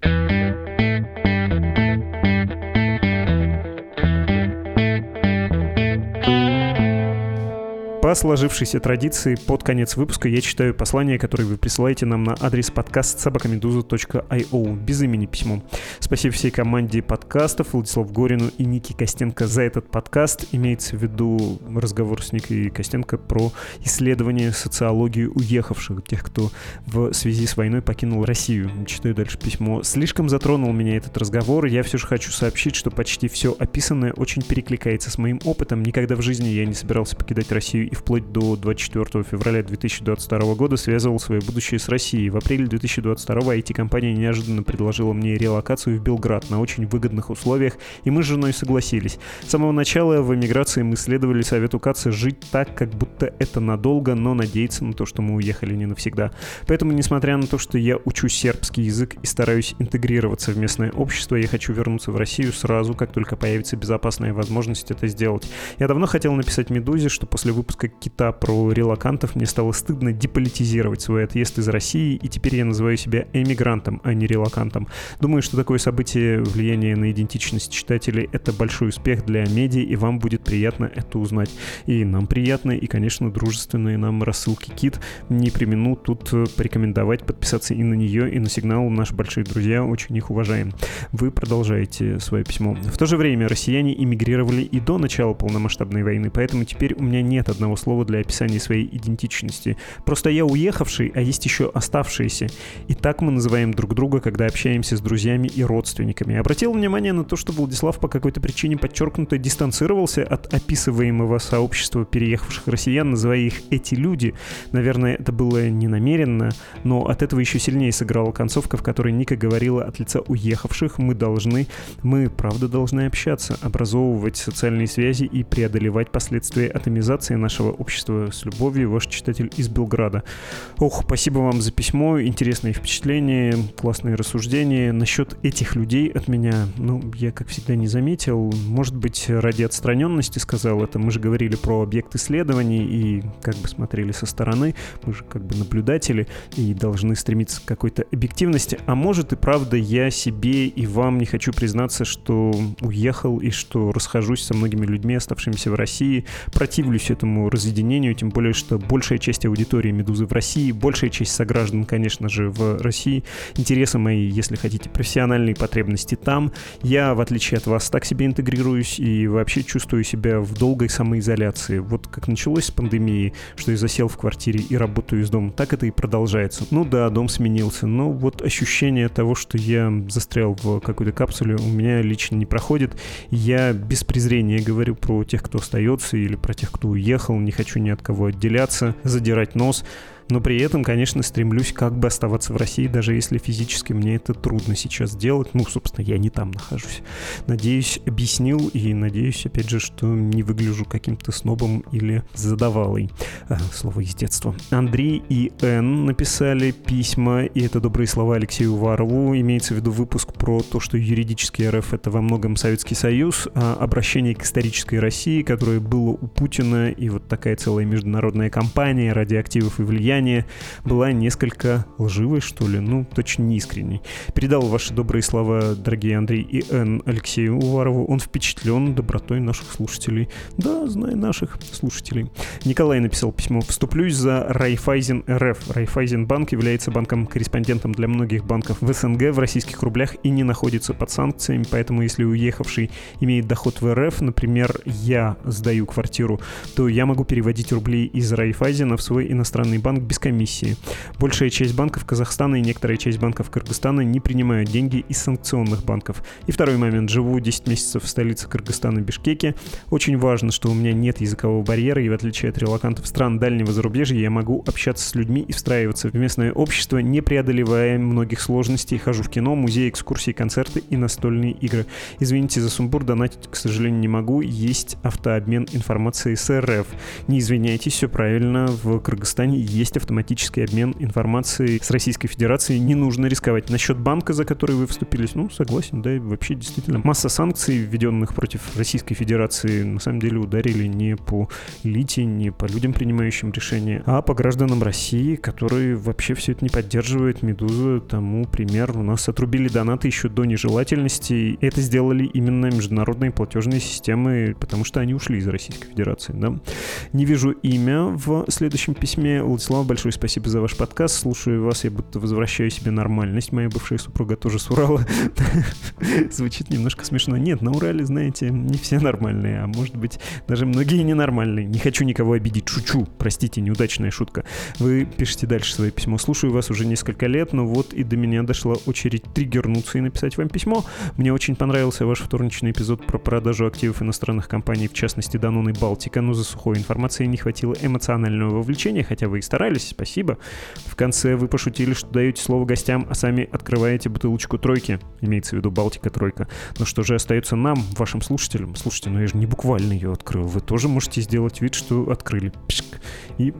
По сложившейся традиции, под конец выпуска я читаю послание, которое вы присылаете нам на адрес подкаст собакамедуза.io без имени письмо. Спасибо всей команде подкастов, Владислав Горину и Ники Костенко за этот подкаст. Имеется в виду разговор с Никой Костенко про исследование социологии уехавших, тех, кто в связи с войной покинул Россию. Читаю дальше письмо. Слишком затронул меня этот разговор. Я все же хочу сообщить, что почти все описанное очень перекликается с моим опытом. Никогда в жизни я не собирался покидать Россию вплоть до 24 февраля 2022 года связывал свое будущее с Россией. В апреле 2022 IT-компания неожиданно предложила мне релокацию в Белград на очень выгодных условиях, и мы с женой согласились. С самого начала в эмиграции мы следовали совету Каца жить так, как будто это надолго, но надеяться на то, что мы уехали не навсегда. Поэтому, несмотря на то, что я учу сербский язык и стараюсь интегрироваться в местное общество, я хочу вернуться в Россию сразу, как только появится безопасная возможность это сделать. Я давно хотел написать Медузе, что после выпуска выпуска Кита про релакантов мне стало стыдно деполитизировать свой отъезд из России, и теперь я называю себя эмигрантом, а не релакантом. Думаю, что такое событие влияние на идентичность читателей — это большой успех для медиа, и вам будет приятно это узнать. И нам приятно, и, конечно, дружественные нам рассылки Кит не примену тут порекомендовать подписаться и на нее, и на сигнал. Наши большие друзья очень их уважаем. Вы продолжаете свое письмо. В то же время россияне эмигрировали и до начала полномасштабной войны, поэтому теперь у меня нет одного идеального слова для описания своей идентичности. Просто я уехавший, а есть еще оставшиеся. И так мы называем друг друга, когда общаемся с друзьями и родственниками. Обратил внимание на то, что Владислав по какой-то причине подчеркнуто дистанцировался от описываемого сообщества переехавших россиян, называя их «эти люди». Наверное, это было не намеренно, но от этого еще сильнее сыграла концовка, в которой Ника говорила от лица уехавших «мы должны, мы правда должны общаться, образовывать социальные связи и преодолевать последствия атомизации нашего общества с любовью, ваш читатель из Белграда». Ох, спасибо вам за письмо, интересные впечатления, классные рассуждения. Насчет этих людей от меня, ну, я, как всегда, не заметил. Может быть, ради отстраненности сказал это. Мы же говорили про объект исследований и как бы смотрели со стороны. Мы же как бы наблюдатели и должны стремиться к какой-то объективности. А может и правда я себе и вам не хочу признаться, что уехал и что расхожусь со многими людьми, оставшимися в России. Противлюсь этому разъединению, тем более, что большая часть аудитории «Медузы» в России, большая часть сограждан, конечно же, в России. Интересы мои, если хотите, профессиональные потребности там. Я, в отличие от вас, так себе интегрируюсь и вообще чувствую себя в долгой самоизоляции. Вот как началось с пандемии, что я засел в квартире и работаю из дома, так это и продолжается. Ну да, дом сменился, но вот ощущение того, что я застрял в какой-то капсуле, у меня лично не проходит. Я без презрения говорю про тех, кто остается или про тех, кто уехал, не хочу ни от кого отделяться, задирать нос но при этом, конечно, стремлюсь как бы оставаться в России, даже если физически мне это трудно сейчас сделать. Ну, собственно, я не там нахожусь. Надеюсь, объяснил и надеюсь, опять же, что не выгляжу каким-то снобом или задавалой. Слово из детства. Андрей и Н написали письма, и это добрые слова Алексею Уварову. Имеется в виду выпуск про то, что юридический РФ — это во многом Советский Союз, а обращение к исторической России, которое было у Путина, и вот такая целая международная кампания ради активов и влияния влияние была несколько лживой, что ли, ну, точно не искренней. Передал ваши добрые слова, дорогие Андрей и Н. Алексею Уварову. Он впечатлен добротой наших слушателей. Да, знаю наших слушателей. Николай написал письмо. «Вступлюсь за Райфайзен РФ. Райфайзен банк является банком-корреспондентом для многих банков в СНГ в российских рублях и не находится под санкциями, поэтому если уехавший имеет доход в РФ, например, я сдаю квартиру, то я могу переводить рубли из Райфайзена в свой иностранный банк без комиссии. Большая часть банков Казахстана и некоторая часть банков Кыргызстана не принимают деньги из санкционных банков. И второй момент. Живу 10 месяцев в столице Кыргызстана Бишкеке. Очень важно, что у меня нет языкового барьера, и в отличие от релакантов стран дальнего зарубежья, я могу общаться с людьми и встраиваться в местное общество, не преодолевая многих сложностей. Хожу в кино, музей, экскурсии, концерты и настольные игры. Извините за сумбур, донатить, к сожалению, не могу. Есть автообмен информацией с РФ. Не извиняйтесь, все правильно. В Кыргызстане есть есть автоматический обмен информацией с Российской Федерацией. Не нужно рисковать. Насчет банка, за который вы вступились, ну, согласен, да, вообще действительно. Масса санкций, введенных против Российской Федерации, на самом деле ударили не по элите, не по людям, принимающим решения, а по гражданам России, которые вообще все это не поддерживают. Медуза тому пример. У нас отрубили донаты еще до нежелательности. Это сделали именно международные платежные системы, потому что они ушли из Российской Федерации, да. Не вижу имя в следующем письме. Владислав большое спасибо за ваш подкаст. Слушаю вас, я будто возвращаю себе нормальность. Моя бывшая супруга тоже с Урала. Звучит немножко смешно. Нет, на Урале, знаете, не все нормальные, а может быть, даже многие ненормальные. Не хочу никого обидеть. Шучу. Простите, неудачная шутка. Вы пишете дальше свое письмо. Слушаю вас уже несколько лет, но вот и до меня дошла очередь триггернуться и написать вам письмо. Мне очень понравился ваш вторничный эпизод про продажу активов иностранных компаний, в частности, Данон и Балтика, но за сухой информацией не хватило эмоционального вовлечения, хотя вы и старались старались, спасибо. В конце вы пошутили, что даете слово гостям, а сами открываете бутылочку тройки. Имеется в виду Балтика тройка. Но что же остается нам, вашим слушателям? Слушайте, ну я же не буквально ее открыл. Вы тоже можете сделать вид, что открыли. Пшик. И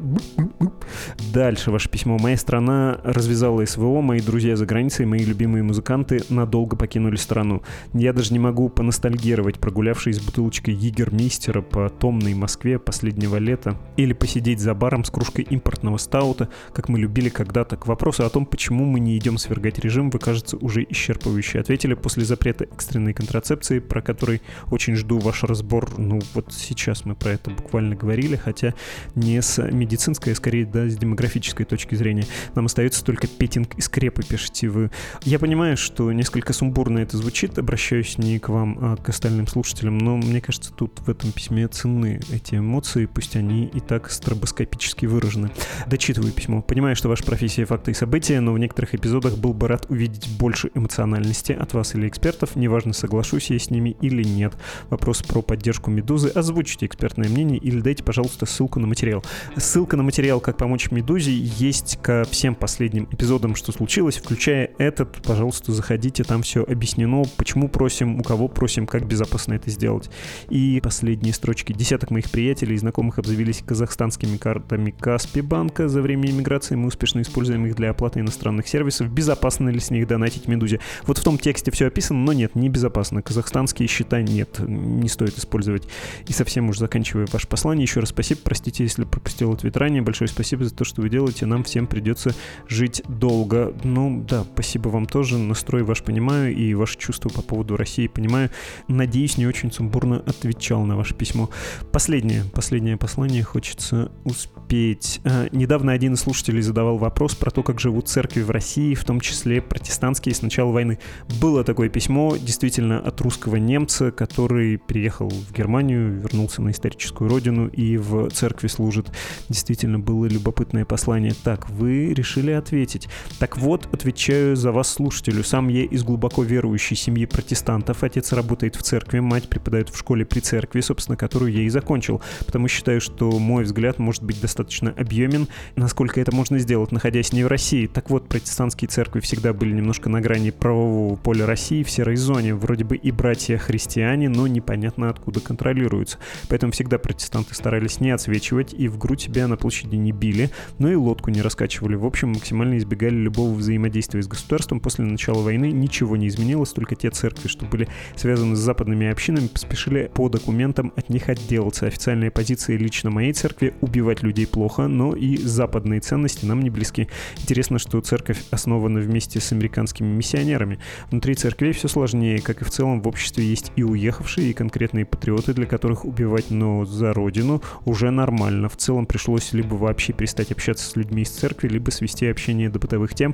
дальше ваше письмо. Моя страна развязала СВО, мои друзья за границей, мои любимые музыканты надолго покинули страну. Я даже не могу поностальгировать, прогулявшись с бутылочкой Егермейстера по томной Москве последнего лета или посидеть за баром с кружкой импортного стаута, как мы любили когда-то. К вопросу о том, почему мы не идем свергать режим, вы, кажется, уже исчерпывающе ответили после запрета экстренной контрацепции, про который очень жду ваш разбор. Ну, вот сейчас мы про это буквально говорили, хотя не с медицинской, а скорее, да, с демографической точки зрения. Нам остается только петинг и скрепы, пишите вы. Я понимаю, что несколько сумбурно это звучит, обращаюсь не к вам, а к остальным слушателям, но мне кажется, тут в этом письме ценны эти эмоции, пусть они и так стробоскопически выражены. Дочитываю письмо. Понимаю, что ваша профессия факты и события, но в некоторых эпизодах был бы рад увидеть больше эмоциональности от вас или экспертов, неважно, соглашусь я с ними или нет. Вопрос про поддержку «Медузы». Озвучите экспертное мнение или дайте, пожалуйста, ссылку на материал. Ссылка на материал «Как помочь Медузе» есть ко всем последним эпизодам, что случилось, включая этот. Пожалуйста, заходите, там все объяснено, почему просим, у кого просим, как безопасно это сделать. И последние строчки. Десяток моих приятелей и знакомых обзавелись казахстанскими картами Каспи банка. За время иммиграции мы успешно используем их для оплаты иностранных сервисов. Безопасно ли с них донатить Медузе? Вот в том тексте все описано, но нет, не безопасно. Казахстанские счета нет, не стоит использовать. И совсем уж заканчивая ваше послание, еще раз спасибо, простите, если пропустил ответ ранее. Большое спасибо за то, что вы делаете. Нам всем придется жить долго. Ну да, спасибо вам тоже. Настрой ваш понимаю и ваши чувства по поводу России понимаю. Надеюсь, не очень сумбурно отвечал на ваше письмо. Последнее, последнее послание хочется успеть. А, недавно один из слушателей задавал вопрос про то, как живут церкви в России, в том числе протестантские с начала войны. Было такое письмо, действительно, от русского немца, который приехал в Германию, вернулся на историческую родину и в церкви служит. Действительно, было любопытное послание. Так, вы решили ответить. Так вот, отвечаю за вас, слушателю. Сам я из глубоко верующей семьи протестантов. Отец работает в церкви, мать преподает в школе при церкви, собственно, которую я и закончил. Потому считаю, что мой взгляд может быть достаточно объемен, насколько это можно сделать, находясь не в России. Так вот, протестантские церкви всегда были немножко на грани правового поля России, в серой зоне. Вроде бы и братья-христиане, но непонятно откуда контролируются. Поэтому всегда протестанты старались не отсвечивать и в грудь себя на площади не били, но и лодку не раскачивали. В общем, максимально избегали любого взаимодействия с государством. После начала войны ничего не изменилось, только те церкви, что были связаны с западными общинами, поспешили по документам от них отделаться. Официальная позиция лично моей церкви — убивать людей плохо, но и западные ценности нам не близки. Интересно, что церковь основана вместе с американскими миссионерами. Внутри церквей все сложнее, как и в целом в обществе есть и уехавшие, и конкретные патриоты, для которых убивать, но за родину уже нормально. В целом пришлось либо вообще перестать общаться с людьми из церкви, либо свести общение до бытовых тем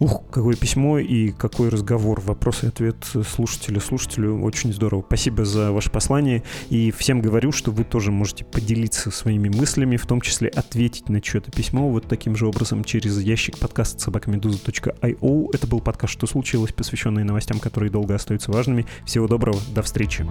Ух, какое письмо и какой разговор. Вопрос и ответ слушателя слушателю. Очень здорово. Спасибо за ваше послание. И всем говорю, что вы тоже можете поделиться своими мыслями, в том числе ответить на чье-то письмо вот таким же образом через ящик подкаст собакамедуза.io. Это был подкаст «Что случилось?», посвященный новостям, которые долго остаются важными. Всего доброго, до встречи.